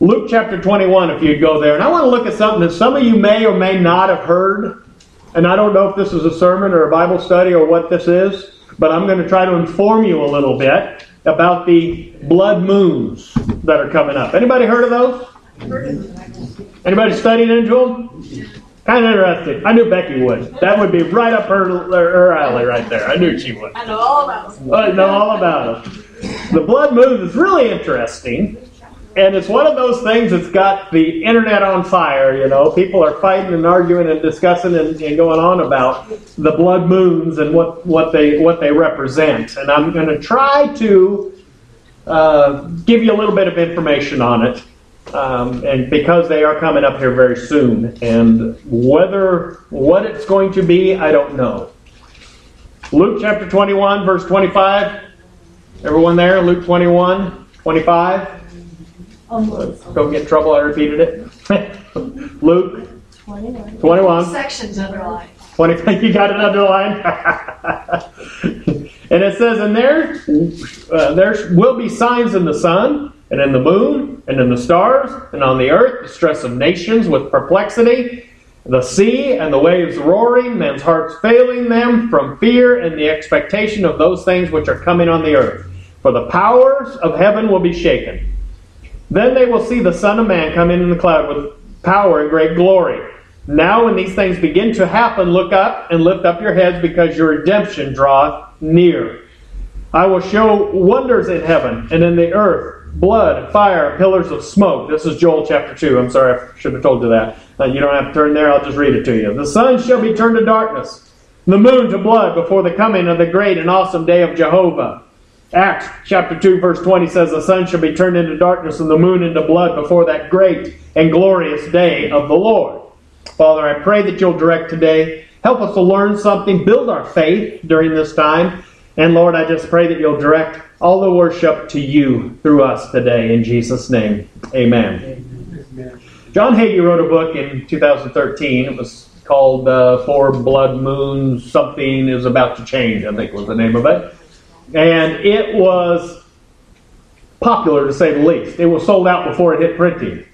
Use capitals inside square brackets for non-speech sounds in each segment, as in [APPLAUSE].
Luke chapter 21, if you'd go there. And I want to look at something that some of you may or may not have heard. And I don't know if this is a sermon or a Bible study or what this is, but I'm going to try to inform you a little bit about the blood moons that are coming up. Anybody heard of those? Anybody studied into them? Kind of interesting. I knew Becky would. That would be right up her, her alley right there. I knew she would. I know all about them. I know all about them. The blood moon is really interesting. And it's one of those things that's got the internet on fire, you know. People are fighting and arguing and discussing and, and going on about the blood moons and what, what they what they represent. And I'm going to try to uh, give you a little bit of information on it. Um, and because they are coming up here very soon, and whether what it's going to be, I don't know. Luke chapter 21, verse 25. Everyone there? Luke 21, 25. Don't get in trouble, I repeated it. [LAUGHS] Luke 21. 21. Sections underlined. 20, [LAUGHS] you got it underlined? [LAUGHS] and it says, And there, uh, there will be signs in the sun, and in the moon, and in the stars, and on the earth, the stress of nations with perplexity, the sea and the waves roaring, men's hearts failing them from fear and the expectation of those things which are coming on the earth. For the powers of heaven will be shaken. Then they will see the Son of Man come in the cloud with power and great glory. Now, when these things begin to happen, look up and lift up your heads because your redemption draweth near. I will show wonders in heaven and in the earth blood, fire, pillars of smoke. This is Joel chapter 2. I'm sorry, I should have told you that. Uh, you don't have to turn there, I'll just read it to you. The sun shall be turned to darkness, the moon to blood before the coming of the great and awesome day of Jehovah. Acts chapter 2, verse 20 says, The sun shall be turned into darkness and the moon into blood before that great and glorious day of the Lord. Father, I pray that you'll direct today. Help us to learn something, build our faith during this time. And Lord, I just pray that you'll direct all the worship to you through us today. In Jesus' name, amen. amen. John Hagee wrote a book in 2013. It was called uh, Four Blood Moons. Something is about to change, I think was the name of it and it was popular to say the least. It was sold out before it hit printing,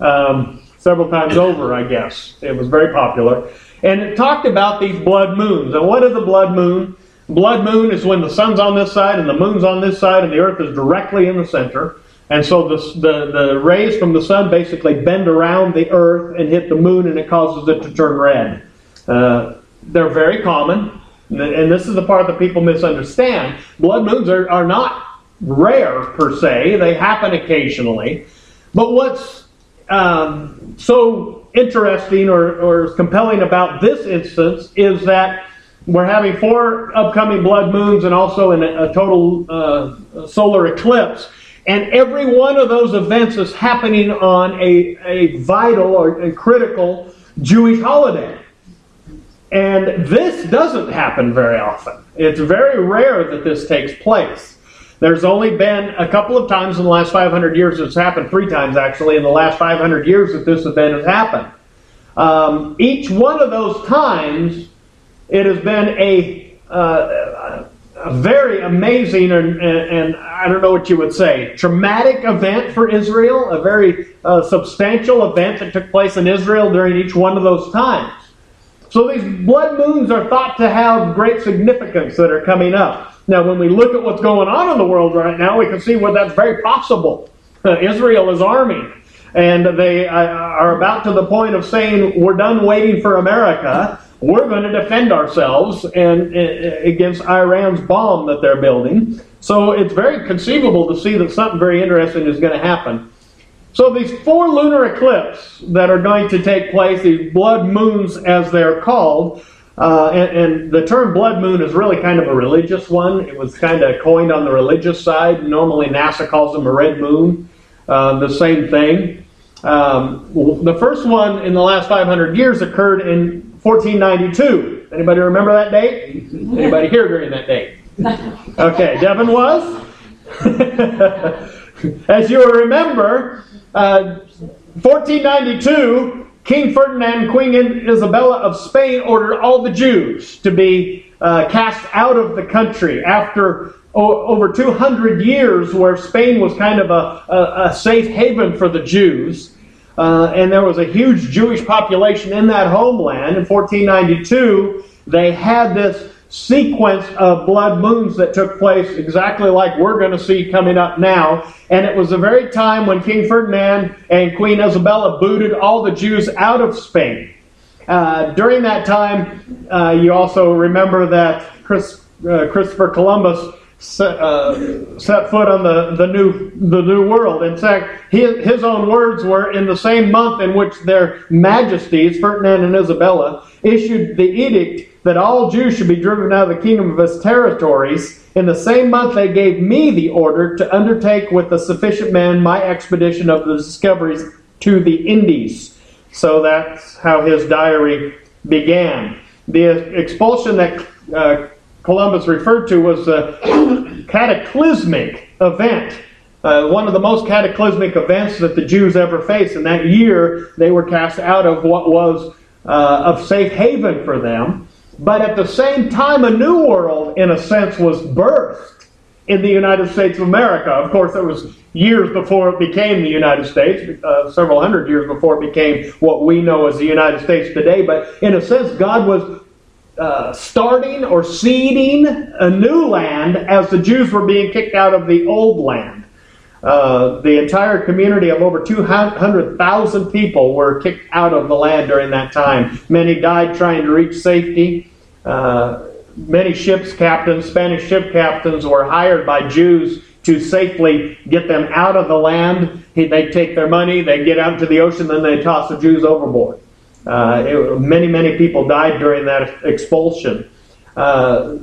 um, several times over, I guess. It was very popular, and it talked about these blood moons. And what is a blood moon? Blood moon is when the sun's on this side and the moon's on this side, and the Earth is directly in the center. And so the, the, the rays from the sun basically bend around the Earth and hit the moon, and it causes it to turn red. Uh, they're very common. And this is the part that people misunderstand. Blood moons are, are not rare per se, they happen occasionally. But what's um, so interesting or, or compelling about this instance is that we're having four upcoming blood moons and also in a, a total uh, solar eclipse. And every one of those events is happening on a, a vital or a critical Jewish holiday. And this doesn't happen very often. It's very rare that this takes place. There's only been a couple of times in the last 500 years, it's happened three times actually, in the last 500 years that this event has happened. Um, each one of those times, it has been a, uh, a very amazing and, and, and, I don't know what you would say, traumatic event for Israel, a very uh, substantial event that took place in Israel during each one of those times. So these blood moons are thought to have great significance that are coming up. Now, when we look at what's going on in the world right now, we can see where that's very possible. Uh, [LAUGHS] Israel is arming, and they uh, are about to the point of saying, We're done waiting for America. We're going to defend ourselves and, uh, against Iran's bomb that they're building. So it's very conceivable to see that something very interesting is going to happen. So these four lunar eclipses that are going to take place, these blood moons as they're called, uh, and, and, the term blood moon is really kind of a religious one. It was kind of coined on the religious side. Normally NASA calls them a red moon. Uh, the same thing. Um, the first one in the last 500 years occurred in 1492. Anybody remember that date? Anybody here during that date? [LAUGHS] Okay, Devin was. [LAUGHS] As you will remember, 1492, uh, King Ferdinand Queen Isabella of Spain ordered all the Jews to be uh, cast out of the country after over 200 years where Spain was kind of a, a, a safe haven for the Jews. Uh, and there was a huge Jewish population in that homeland. In 1492, they had this sequence of blood moons that took place exactly like we're going to see coming up now. And it was the very time when King Ferdinand and Queen Isabella booted all the Jews out of Spain. Uh, during that time, uh, you also remember that Chris, uh, Christopher Columbus set, uh, set, foot on the, the, new, the new world. In fact, his, his own words were in the same month in which their majesties, Ferdinand and Isabella, issued the edict that all Jews should be driven out of the kingdom of his territories. In the same month, they gave me the order to undertake with a sufficient man my expedition of the discoveries to the Indies. So that's how his diary began. The expulsion that uh, Columbus referred to was a [CLEARS THROAT] cataclysmic event. Uh, one of the most cataclysmic events that the Jews ever faced. And that year, they were cast out of what was uh, of safe haven for them. But at the same time, a new world, in a sense, was birthed in the United States of America. Of course, it was years before it became the United States, uh, several hundred years before it became what we know as the United States today. But in a sense, God was uh, starting or seeding a new land as the Jews were being kicked out of the old land. Uh, the entire community of over 200,000 people were kicked out of the land during that time. Many died trying to reach safety. Uh, many ships captains, Spanish ship captains, were hired by Jews to safely get them out of the land. They take their money, they get out into the ocean, then they toss the Jews overboard. Uh, it, many, many people died during that expulsion. Uh,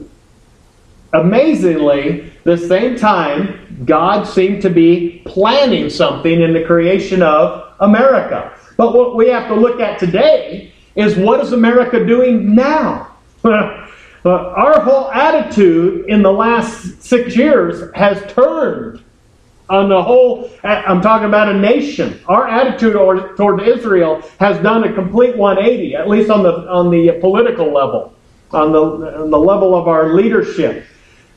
amazingly, the same time, God seemed to be planning something in the creation of America. But what we have to look at today is what is America doing now? [LAUGHS] Our whole attitude in the last six years has turned on the whole. I'm talking about a nation. Our attitude toward Israel has done a complete 180, at least on the on the political level, on the on the level of our leadership.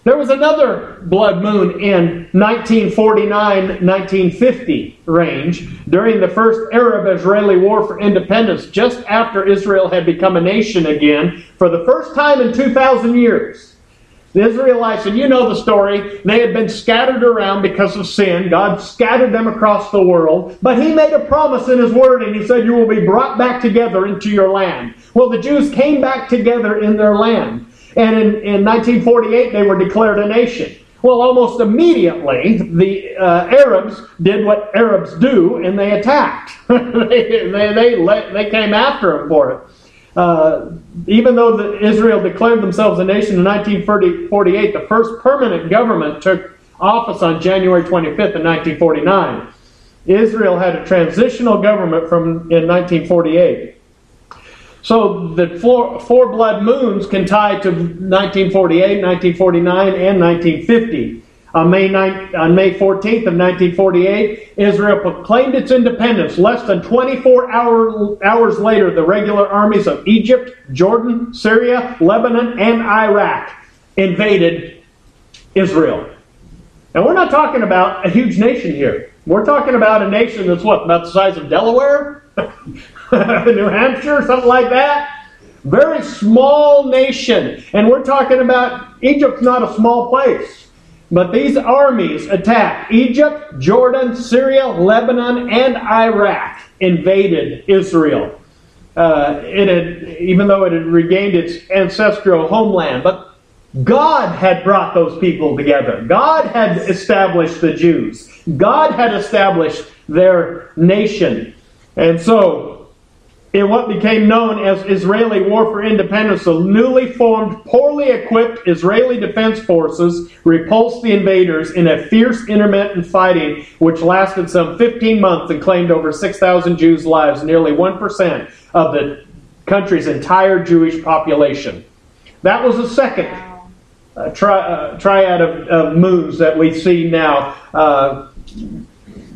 There was another blood moon in 1949 1950 range during the first Arab Israeli war for independence, just after Israel had become a nation again for the first time in 2,000 years. The Israelites, and you know the story, they had been scattered around because of sin. God scattered them across the world, but He made a promise in His Word, and He said, You will be brought back together into your land. Well, the Jews came back together in their land. And in, in 1948, they were declared a nation. Well, almost immediately, the uh, Arabs did what Arabs do, and they attacked. [LAUGHS] they, they, they, they, came after them for it. Uh, even though the, Israel declared themselves a nation in 1948, the first permanent government took office on January 25th, in 1949. Israel had a transitional government from in 1948. So the four, four blood moons can tie to 1948, 1949, and 1950. On May, 9, on May 14th of 1948, Israel proclaimed its independence. Less than 24 hour, hours later, the regular armies of Egypt, Jordan, Syria, Lebanon, and Iraq invaded Israel. And we're not talking about a huge nation here. We're talking about a nation that's what, about the size of Delaware? [LAUGHS] New Hampshire, something like that. Very small nation. And we're talking about Egypt's not a small place. But these armies attacked Egypt, Jordan, Syria, Lebanon, and Iraq, invaded Israel. Uh, it had, even though it had regained its ancestral homeland. But God had brought those people together. God had established the Jews. God had established their nation. And so in what became known as Israeli War for Independence, the newly formed, poorly equipped Israeli Defense Forces repulsed the invaders in a fierce intermittent fighting which lasted some 15 months and claimed over 6,000 Jews' lives, nearly 1% of the country's entire Jewish population. That was the second uh, tri- uh, triad of, of, moons that we see now. Uh,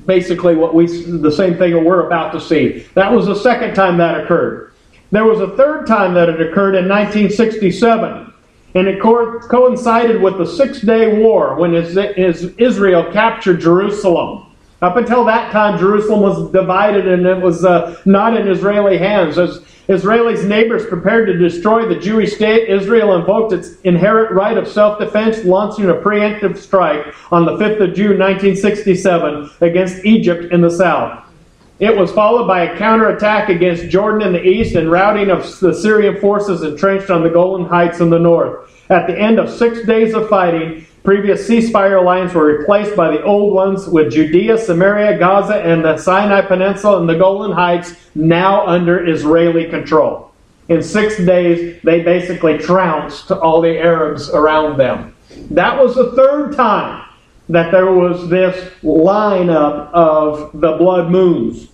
basically what we the same thing that we're about to see. That was the second time that occurred. There was a third time that it occurred in 1967. And it co- coincided with the Six Day War when Israel captured Jerusalem. Up until that time, Jerusalem was divided and it was uh, not in Israeli hands. As Israelis' neighbors prepared to destroy the Jewish state, Israel invoked its inherent right of self defense, launching a preemptive strike on the 5th of June 1967 against Egypt in the south. It was followed by a counterattack against Jordan in the east and routing of the Syrian forces entrenched on the Golan Heights in the north. At the end of six days of fighting, previous ceasefire lines were replaced by the old ones with Judea, Samaria, Gaza, and the Sinai Peninsula and the Golan Heights now under Israeli control. In six days, they basically trounced all the Arabs around them. That was the third time that there was this lineup of the blood moons.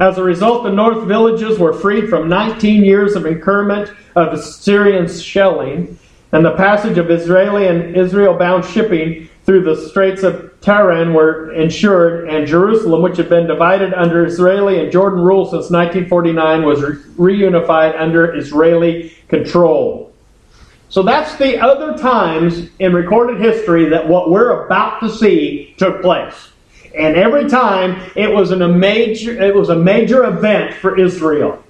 As a result, the north villages were freed from 19 years of incurment of Assyrian shelling, and the passage of Israeli and Israel bound shipping through the Straits of Tiran were ensured, and Jerusalem, which had been divided under Israeli and Jordan rule since 1949, was reunified under Israeli control. So that's the other times in recorded history that what we're about to see took place. And every time it was an, a major it was a major event for Israel.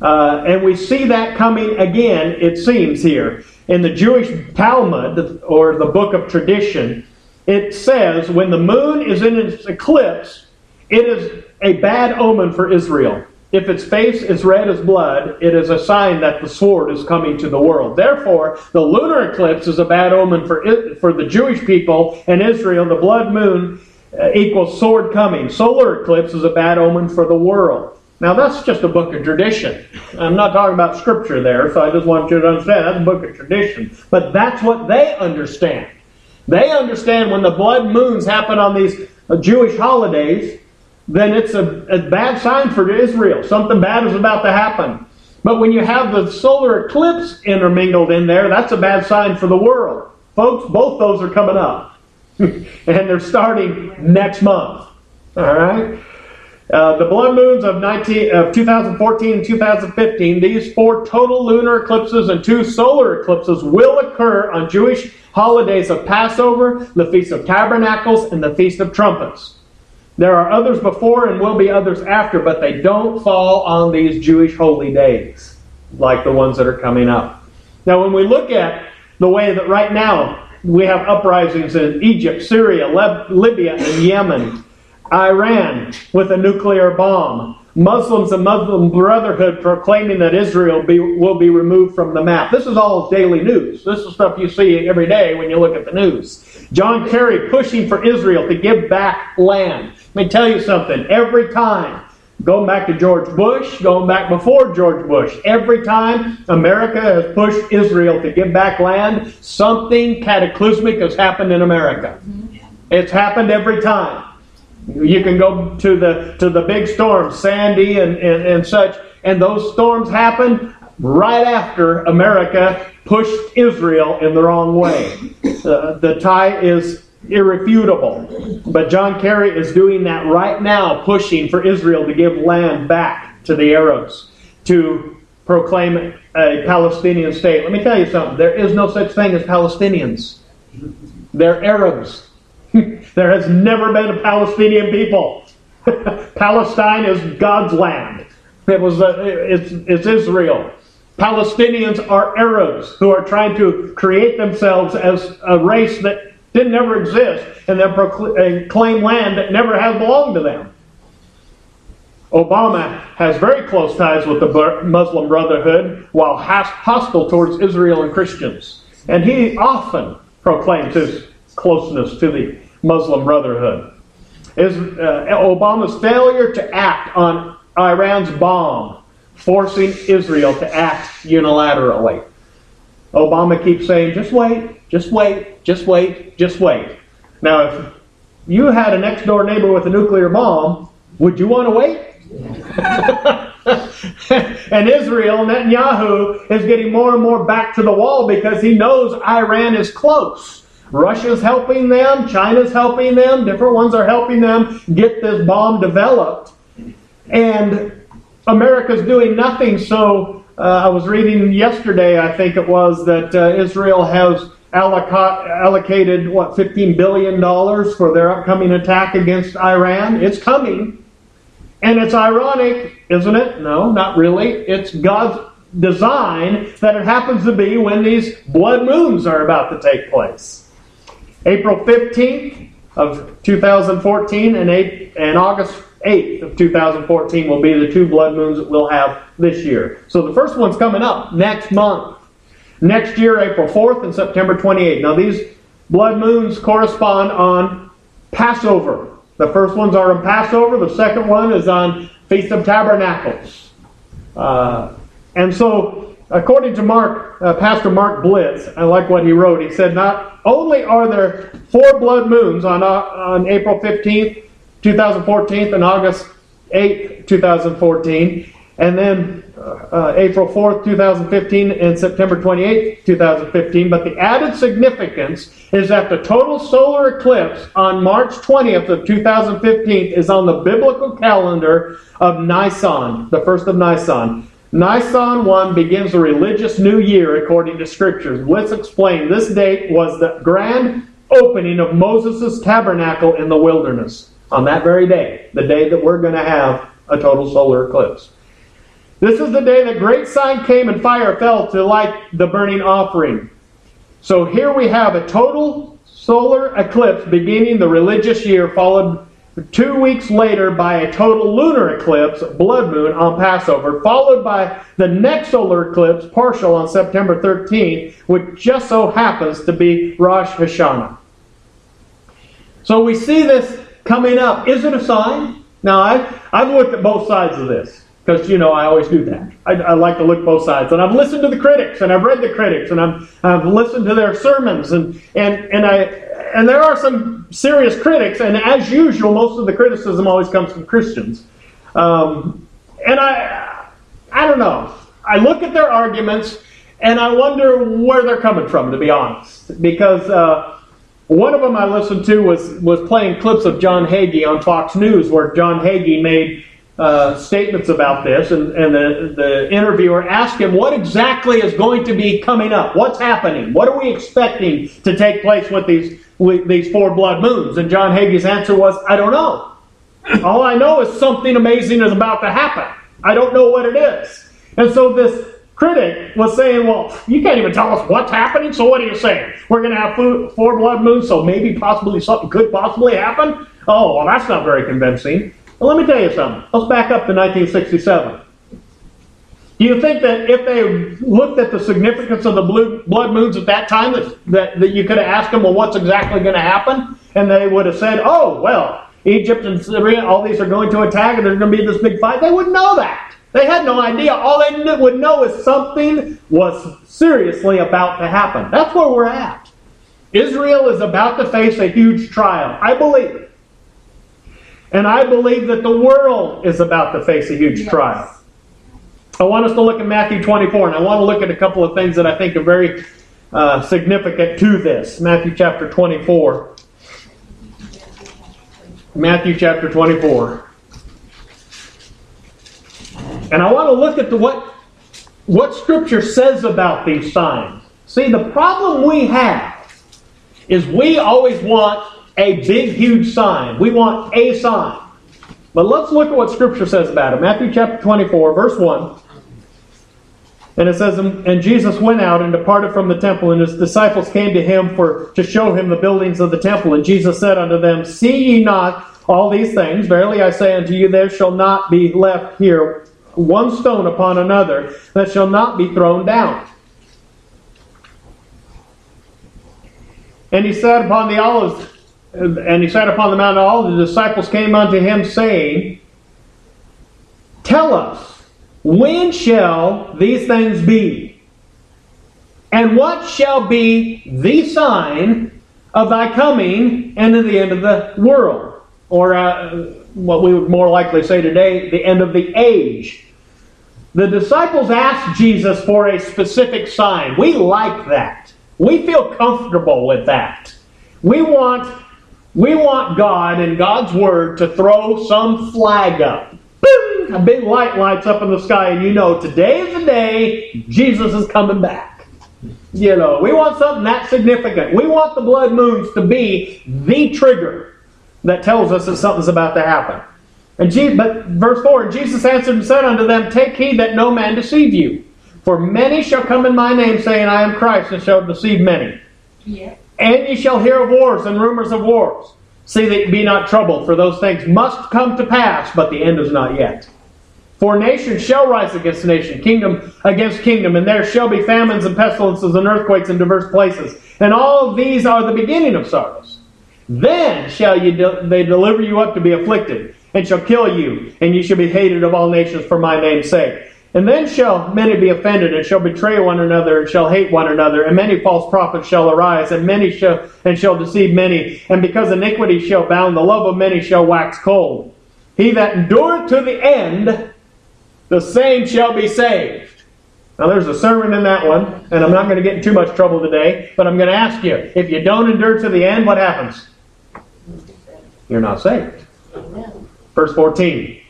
Uh, and we see that coming again, it seems here. In the Jewish Talmud, or the book of tradition, it says when the moon is in its eclipse, it is a bad omen for Israel. If its face is red as blood, it is a sign that the sword is coming to the world. Therefore, the lunar eclipse is a bad omen for, for the Jewish people and Israel. The blood moon uh, equals sword coming. Solar eclipse is a bad omen for the world. Now, that's just a book of tradition. I'm not talking about scripture there, so I just want you to understand that's a book of tradition. But that's what they understand. They understand when the blood moons happen on these uh, Jewish holidays, then it's a, a bad sign for Israel. Something bad is about to happen. But when you have the solar eclipse intermingled in there, that's a bad sign for the world. Folks, both those are coming up. [LAUGHS] and they're starting next month. All right? Uh, the blood moons of, 19, of 2014 and 2015, these four total lunar eclipses and two solar eclipses will occur on Jewish holidays of Passover, the Feast of Tabernacles, and the Feast of Trumpets. There are others before and will be others after, but they don't fall on these Jewish holy days like the ones that are coming up. Now, when we look at the way that right now we have uprisings in Egypt, Syria, Libya, and Yemen, Iran with a nuclear bomb, Muslims and Muslim Brotherhood proclaiming that Israel be, will be removed from the map. This is all daily news. This is stuff you see every day when you look at the news. John Kerry pushing for Israel to give back land. Let me tell you something. Every time, going back to George Bush, going back before George Bush, every time America has pushed Israel to give back land, something cataclysmic has happened in America. Mm-hmm. It's happened every time. You can go to the to the big storms, Sandy and, and, and such, and those storms happened right after America pushed Israel in the wrong way. Uh, the tie is irrefutable. But John Kerry is doing that right now, pushing for Israel to give land back to the Arabs, to proclaim a Palestinian state. Let me tell you something there is no such thing as Palestinians, they're Arabs. There has never been a Palestinian people. [LAUGHS] Palestine is God's land. It was uh, it's, it's Israel. Palestinians are Arabs who are trying to create themselves as a race that didn't ever exist and then proclaim, claim land that never has belonged to them. Obama has very close ties with the Muslim Brotherhood while hostile towards Israel and Christians. And he often proclaims his closeness to the Muslim Brotherhood. Is uh, Obama's failure to act on Iran's bomb forcing Israel to act unilaterally? Obama keeps saying, just wait, just wait, just wait, just wait. Now, if you had a next door neighbor with a nuclear bomb, would you want to wait? [LAUGHS] and Israel, Netanyahu, is getting more and more back to the wall because he knows Iran is close. Russia's helping them, China's helping them, different ones are helping them get this bomb developed. And America's doing nothing so uh, I was reading yesterday, I think it was, that uh, Israel has allocated, what, $15 billion for their upcoming attack against Iran. It's coming. And it's ironic, isn't it? No, not really. It's God's design that it happens to be when these blood moons are about to take place. April 15th of 2014 and, August 8th of 2014 will be the two blood moons that we'll have this year. So the first one's coming up next month. Next year, April 4th and September 28th. Now, these blood moons correspond on Passover. The first ones are on Passover, the second one is on Feast of Tabernacles. Uh, and so, according to Mark, uh, Pastor Mark Blitz, I like what he wrote. He said, Not only are there four blood moons on, uh, on April 15th, 2014, and August 8th, 2014, and then uh, April 4th, 2015, and September 28th, 2015. But the added significance is that the total solar eclipse on March 20th of 2015 is on the biblical calendar of Nisan, the first of Nisan. Nisan 1 begins the religious new year according to scriptures. Let's explain. This date was the grand opening of Moses' tabernacle in the wilderness on that very day, the day that we're going to have a total solar eclipse. This is the day that great sign came and fire fell to light the burning offering. So here we have a total solar eclipse beginning the religious year, followed two weeks later by a total lunar eclipse, blood moon, on Passover, followed by the next solar eclipse, partial, on September 13th, which just so happens to be Rosh Hashanah. So we see this coming up. Is it a sign? Now, I, I've looked at both sides of this because you know I always do that. I, I, like to look both sides, and I've listened to the critics, and I've read the critics, and I've, I've listened to their sermons, and and and I and there are some serious critics, and as usual, most of the criticism always comes from Christians, um, and I I don't know. I look at their arguments, and I wonder where they're coming from, to be honest, because. Uh, one of them I listened to was, was playing clips of John Hagee on Fox News, where John Hagee made uh, statements about this, and, and the, the interviewer asked him what exactly is going to be coming up. What's happening? What are we expecting to take place with these with these four blood moons? And John Hagee's answer was, I don't know. All I know is something amazing is about to happen. I don't know what it is. And so this critic was saying, Well, you can't even tell us what's happening, so what are you saying? We're going to have four blood moons, so maybe possibly something could possibly happen? Oh, well, that's not very convincing. Well, let me tell you something. Let's back up to 1967. Do you think that if they looked at the significance of the blue, blood moons at that time, that, that, that you could have asked them, well, what's exactly going to happen? And they would have said, oh, well, Egypt and Syria, all these are going to attack and there's going to be this big fight. They wouldn't know that. They had no idea. All they would know is something was seriously about to happen. That's where we're at. Israel is about to face a huge trial. I believe and I believe that the world is about to face a huge yes. trial. I want us to look at Matthew 24, and I want to look at a couple of things that I think are very uh, significant to this. Matthew chapter 24. Matthew chapter 24. And I want to look at the, what, what Scripture says about these signs. See, the problem we have is we always want a big, huge sign. We want a sign. But let's look at what Scripture says about it. Matthew chapter 24, verse 1. And it says, And Jesus went out and departed from the temple, and his disciples came to him for to show him the buildings of the temple. And Jesus said unto them, See ye not all these things? Verily I say unto you, there shall not be left here one stone upon another that shall not be thrown down. And he sat upon the olives and he sat upon the mount, and all the disciples came unto him, saying, Tell us, when shall these things be? And what shall be the sign of thy coming and of the end of the world? Or uh, what we would more likely say today, the end of the age. The disciples asked Jesus for a specific sign. We like that. We feel comfortable with that. We want we want God and God's Word to throw some flag up. Boom! a big light lights up in the sky, and you know today is the day Jesus is coming back. You know, we want something that significant. We want the blood moons to be the trigger that tells us that something's about to happen. And but verse 4 Jesus answered and said unto them, Take heed that no man deceive you. For many shall come in my name, saying, I am Christ, and shall deceive many. Yeah. And ye shall hear of wars and rumors of wars. See that be not troubled, for those things must come to pass, but the end is not yet. For nation shall rise against nation, kingdom against kingdom, and there shall be famines and pestilences and earthquakes in diverse places. And all these are the beginning of sorrows. Then shall de- they deliver you up to be afflicted, and shall kill you, and ye shall be hated of all nations for my name's sake. And then shall many be offended, and shall betray one another, and shall hate one another, and many false prophets shall arise, and many shall and shall deceive many. And because iniquity shall bound, the love of many shall wax cold. He that endureth to the end, the same shall be saved. Now there's a sermon in that one, and I'm not going to get in too much trouble today, but I'm going to ask you, if you don't endure to the end, what happens? You're not saved. Verse 14.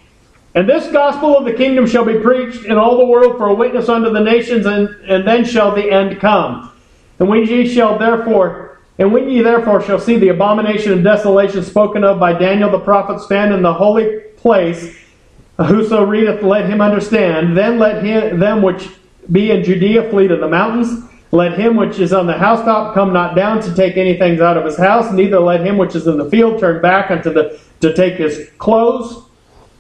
And this gospel of the kingdom shall be preached in all the world for a witness unto the nations, and, and then shall the end come. And when ye shall therefore, and when ye therefore shall see the abomination and desolation spoken of by Daniel the prophet stand in the holy place, whoso readeth, let him understand. Then let him, them which be in Judea flee to the mountains. Let him which is on the housetop come not down to take anything out of his house, neither let him which is in the field turn back unto the to take his clothes.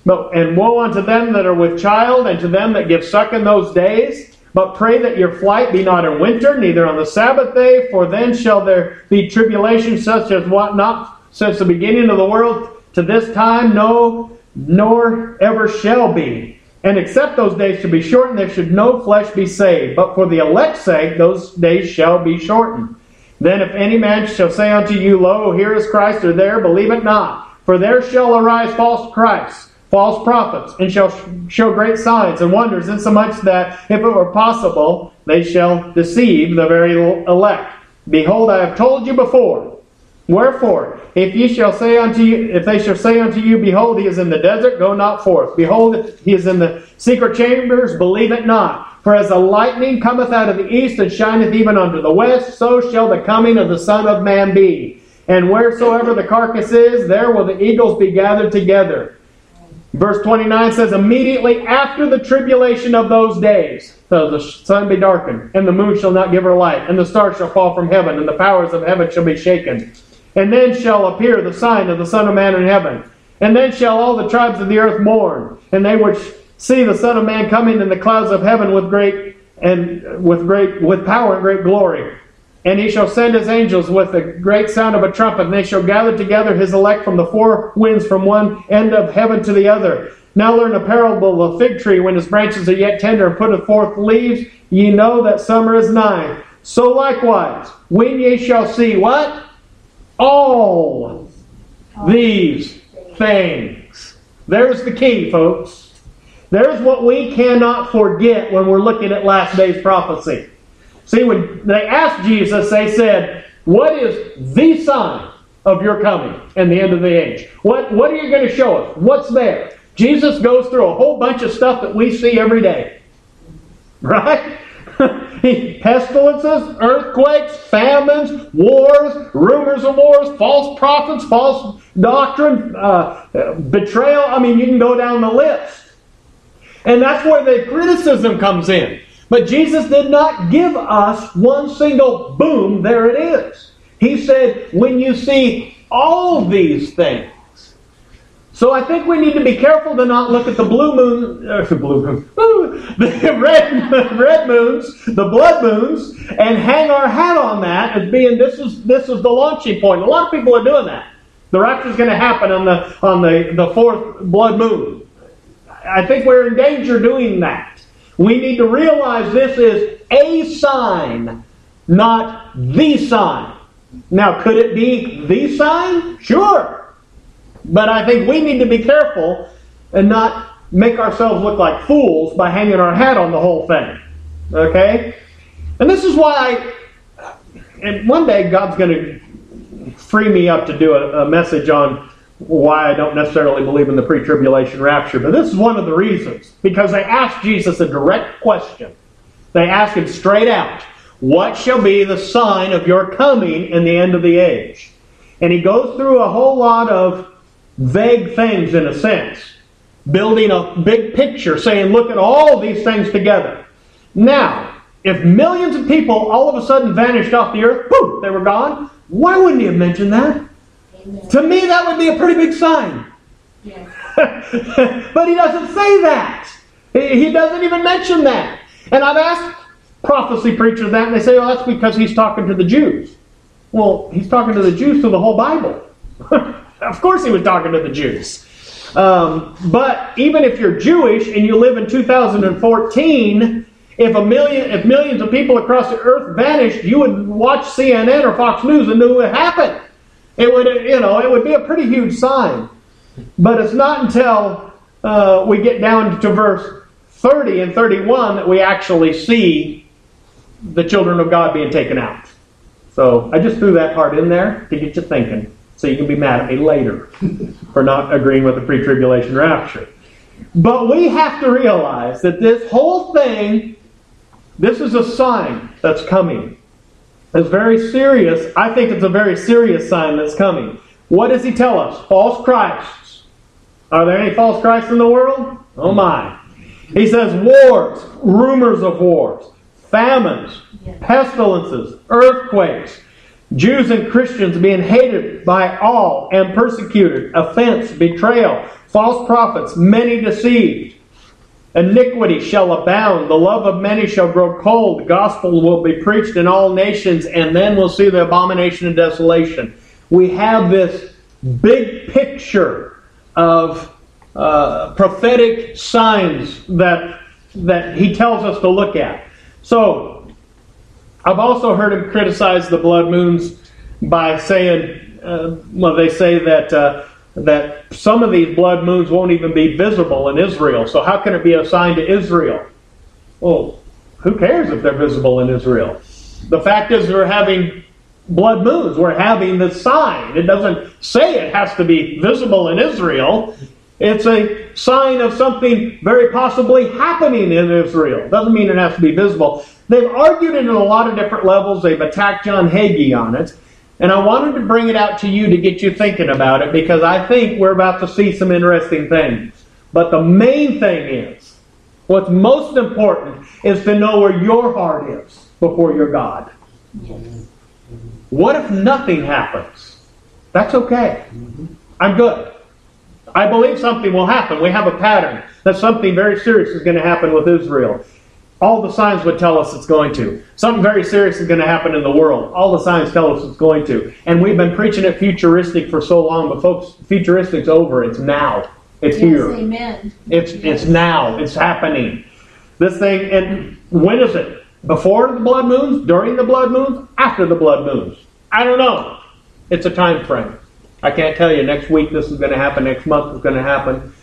But, and woe unto them that are with child, and to them that give suck in those days. But pray that your flight be not in winter, neither on the Sabbath day, for then shall there be tribulation such as what not since the beginning of the world to this time, no, nor ever shall be. And except those days should be shortened, there should no flesh be saved. But for the elect's sake, those days shall be shortened. Then if any man shall say unto you, Lo, here is Christ, or there, believe it not. For there shall arise false Christs false prophets, and shall show great signs and wonders, insomuch that, if it were possible, they shall deceive the very elect. Behold, I have told you before. Wherefore, if ye shall say unto you, if they shall say unto you, Behold, he is in the desert, go not forth. Behold, he is in the secret chambers, believe it not. For as the lightning cometh out of the east and shineth even unto the west, so shall the coming of the Son of Man be. And wheresoever the carcass is, there will the eagles be gathered together. Verse 29 says, Immediately after the tribulation of those days, so the sun be darkened, and the moon shall not give her light, and the stars shall fall from heaven, and the powers of heaven shall be shaken. And then shall appear the sign of the Son of Man in heaven. And then shall all the tribes of the earth mourn, and they which see the Son of Man coming in the clouds of heaven with great and with great with power and great glory. And he shall send his angels with a great sound of a trumpet, and they shall gather together his elect from the four winds from one end of heaven to the other. Now learn a parable of a fig tree when his branches are yet tender and putteth forth leaves. Ye know that summer is nigh. So likewise, when ye shall see what? All these things. There's the key, folks. There's what we cannot forget when we're looking at last day's prophecy. See, when they asked Jesus, they said, What is the sign of your coming and the end of the age? What, what are you going to show us? What's there? Jesus goes through a whole bunch of stuff that we see every day. [LAUGHS] Right? [LAUGHS] Pestilences, earthquakes, famines, wars, rumors of wars, false prophets, false doctrine, uh, betrayal. I mean, you can go down the list. And that's where the criticism comes in. But Jesus did not give us one single boom, there it is. He said, when you see all these things. So I think we need to be careful to not look at the blue moon, uh, the blue moon, [LAUGHS] the red, red moons, the blood moons, and hang our hat on that as being this is this is the launching point. A lot of people are doing that. The rapture is going to happen on the on the, the fourth blood moon. I think we're in danger doing that. We need to realize this is a sign, not the sign. Now, could it be the sign? Sure. But I think we need to be careful and not make ourselves look like fools by hanging our hat on the whole thing. Okay? And this is why I, and one day God's going to free me up to do a, a message on why I don't necessarily believe in the pre tribulation rapture, but this is one of the reasons. Because they asked Jesus a direct question. They asked him straight out, What shall be the sign of your coming in the end of the age? And he goes through a whole lot of vague things in a sense, building a big picture, saying, Look at all these things together. Now, if millions of people all of a sudden vanished off the earth, poof, they were gone, why wouldn't he have mentioned that? Amen. To me, that would be a pretty big sign. Yes. [LAUGHS] but he doesn't say that. He doesn't even mention that. And I've asked prophecy preachers that, and they say, well, that's because he's talking to the Jews. Well, he's talking to the Jews through the whole Bible. [LAUGHS] of course, he was talking to the Jews. Um, but even if you're Jewish and you live in 2014, if a million, if millions of people across the earth vanished, you would watch CNN or Fox News and knew what happened. It would, you know, it would be a pretty huge sign. But it's not until uh, we get down to verse 30 and 31 that we actually see the children of God being taken out. So I just threw that part in there to get you thinking, so you can be mad at me later [LAUGHS] for not agreeing with the pre tribulation rapture. But we have to realize that this whole thing, this is a sign that's coming. It's very serious. I think it's a very serious sign that's coming. What does he tell us? False Christs. Are there any false Christs in the world? Oh hmm. my. He says wars, rumors of wars, famines, pestilences, earthquakes, Jews and Christians being hated by all and persecuted, offense, betrayal, false prophets, many deceived. Iniquity shall abound, the love of many shall grow cold, the gospel will be preached in all nations, and then we'll see the abomination of desolation. We have this big picture of uh, prophetic signs that that he tells us to look at. So, I've also heard him criticize the blood moons by saying, uh, well, they say that uh, that some of these blood moons won't even be visible in Israel. So, how can it be assigned to Israel? Well, who cares if they're visible in Israel? The fact is, we're having blood moons. We're having the sign. It doesn't say it has to be visible in Israel. It's a sign of something very possibly happening in Israel. Doesn't mean it has to be visible. They've argued it in a lot of different levels. They've attacked John Hagee on it. And I wanted to bring it out to you to get you thinking about it because I think we're about to see some interesting things. But the main thing is, what's most important is to know where your heart is before your God. What if nothing happens? That's okay. I'm good. I believe something will happen. We have a pattern that something very serious is going to happen with Israel. All the signs would tell us it's going to. Something very serious is going to happen in the world. All the signs tell us it's going to. And we've been preaching it futuristic for so long, but folks, futuristic's over. It's now. It's yes, here. Amen. It's yes. it's now. It's happening. This thing and when is it? Before the blood moons, during the blood moons, after the blood moons? I don't know. It's a time frame. I can't tell you next week this is going to happen, next month is going to happen.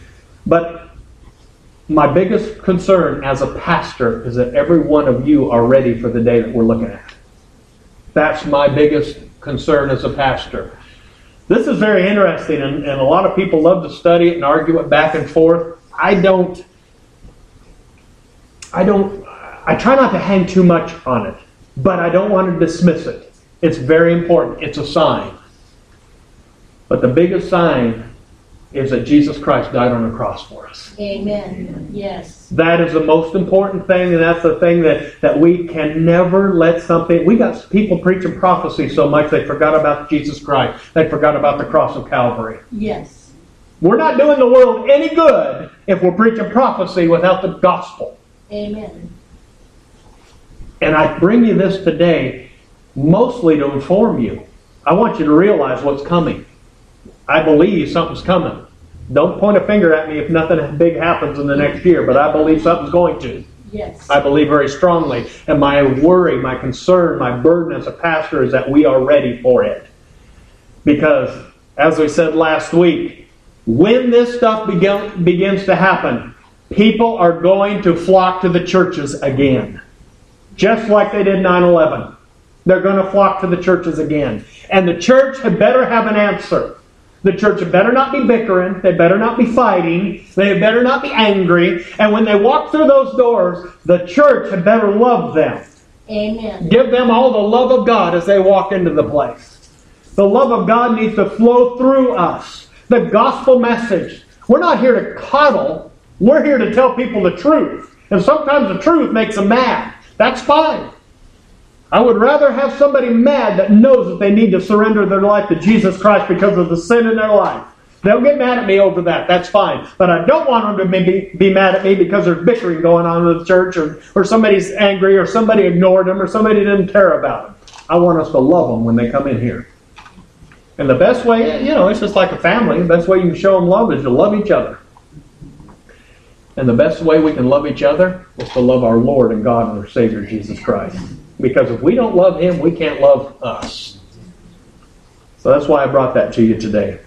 But my biggest concern as a pastor is that every one of you are ready for the day that we're looking at. That's my biggest concern as a pastor. This is very interesting, and, and a lot of people love to study it and argue it back and forth. I don't. I don't. I try not to hang too much on it, but I don't want to dismiss it. It's very important. It's a sign. But the biggest sign is that Jesus Christ died on the cross for us. Amen. Yes. That is the most important thing, and that's the thing that, that we can never let something. We got people preaching prophecy so much they forgot about Jesus Christ. They forgot about the cross of Calvary. Yes. We're not doing the world any good if we're preaching prophecy without the gospel. Amen. And I bring you this today mostly to inform you. I want you to realize what's coming. I believe something's coming. Don't point a finger at me if nothing big happens in the next year, but I believe something's going to. Yes. I believe very strongly. And my worry, my concern, my burden as a pastor is that we are ready for it. Because, as we said last week, when this stuff begin, begins to happen, people are going to flock to the churches again. Just like they did 9 11. They're going to flock to the churches again. And the church had better have an answer. The church had better not be bickering. They better not be fighting. They had better not be angry. And when they walk through those doors, the church had better love them. Amen. Give them all the love of God as they walk into the place. The love of God needs to flow through us. The gospel message. We're not here to coddle. We're here to tell people the truth. And sometimes the truth makes them mad. That's fine. I would rather have somebody mad that knows that they need to surrender their life to Jesus Christ because of the sin in their life. They'll get mad at me over that. That's fine. But I don't want them to be, be mad at me because there's bickering going on in the church or, or somebody's angry or somebody ignored them or somebody didn't care about them. I want us to love them when they come in here. And the best way, you know, it's just like a family. The best way you can show them love is to love each other. And the best way we can love each other is to love our Lord and God and our Savior Jesus Christ. Because if we don't love Him, we can't love us. So that's why I brought that to you today.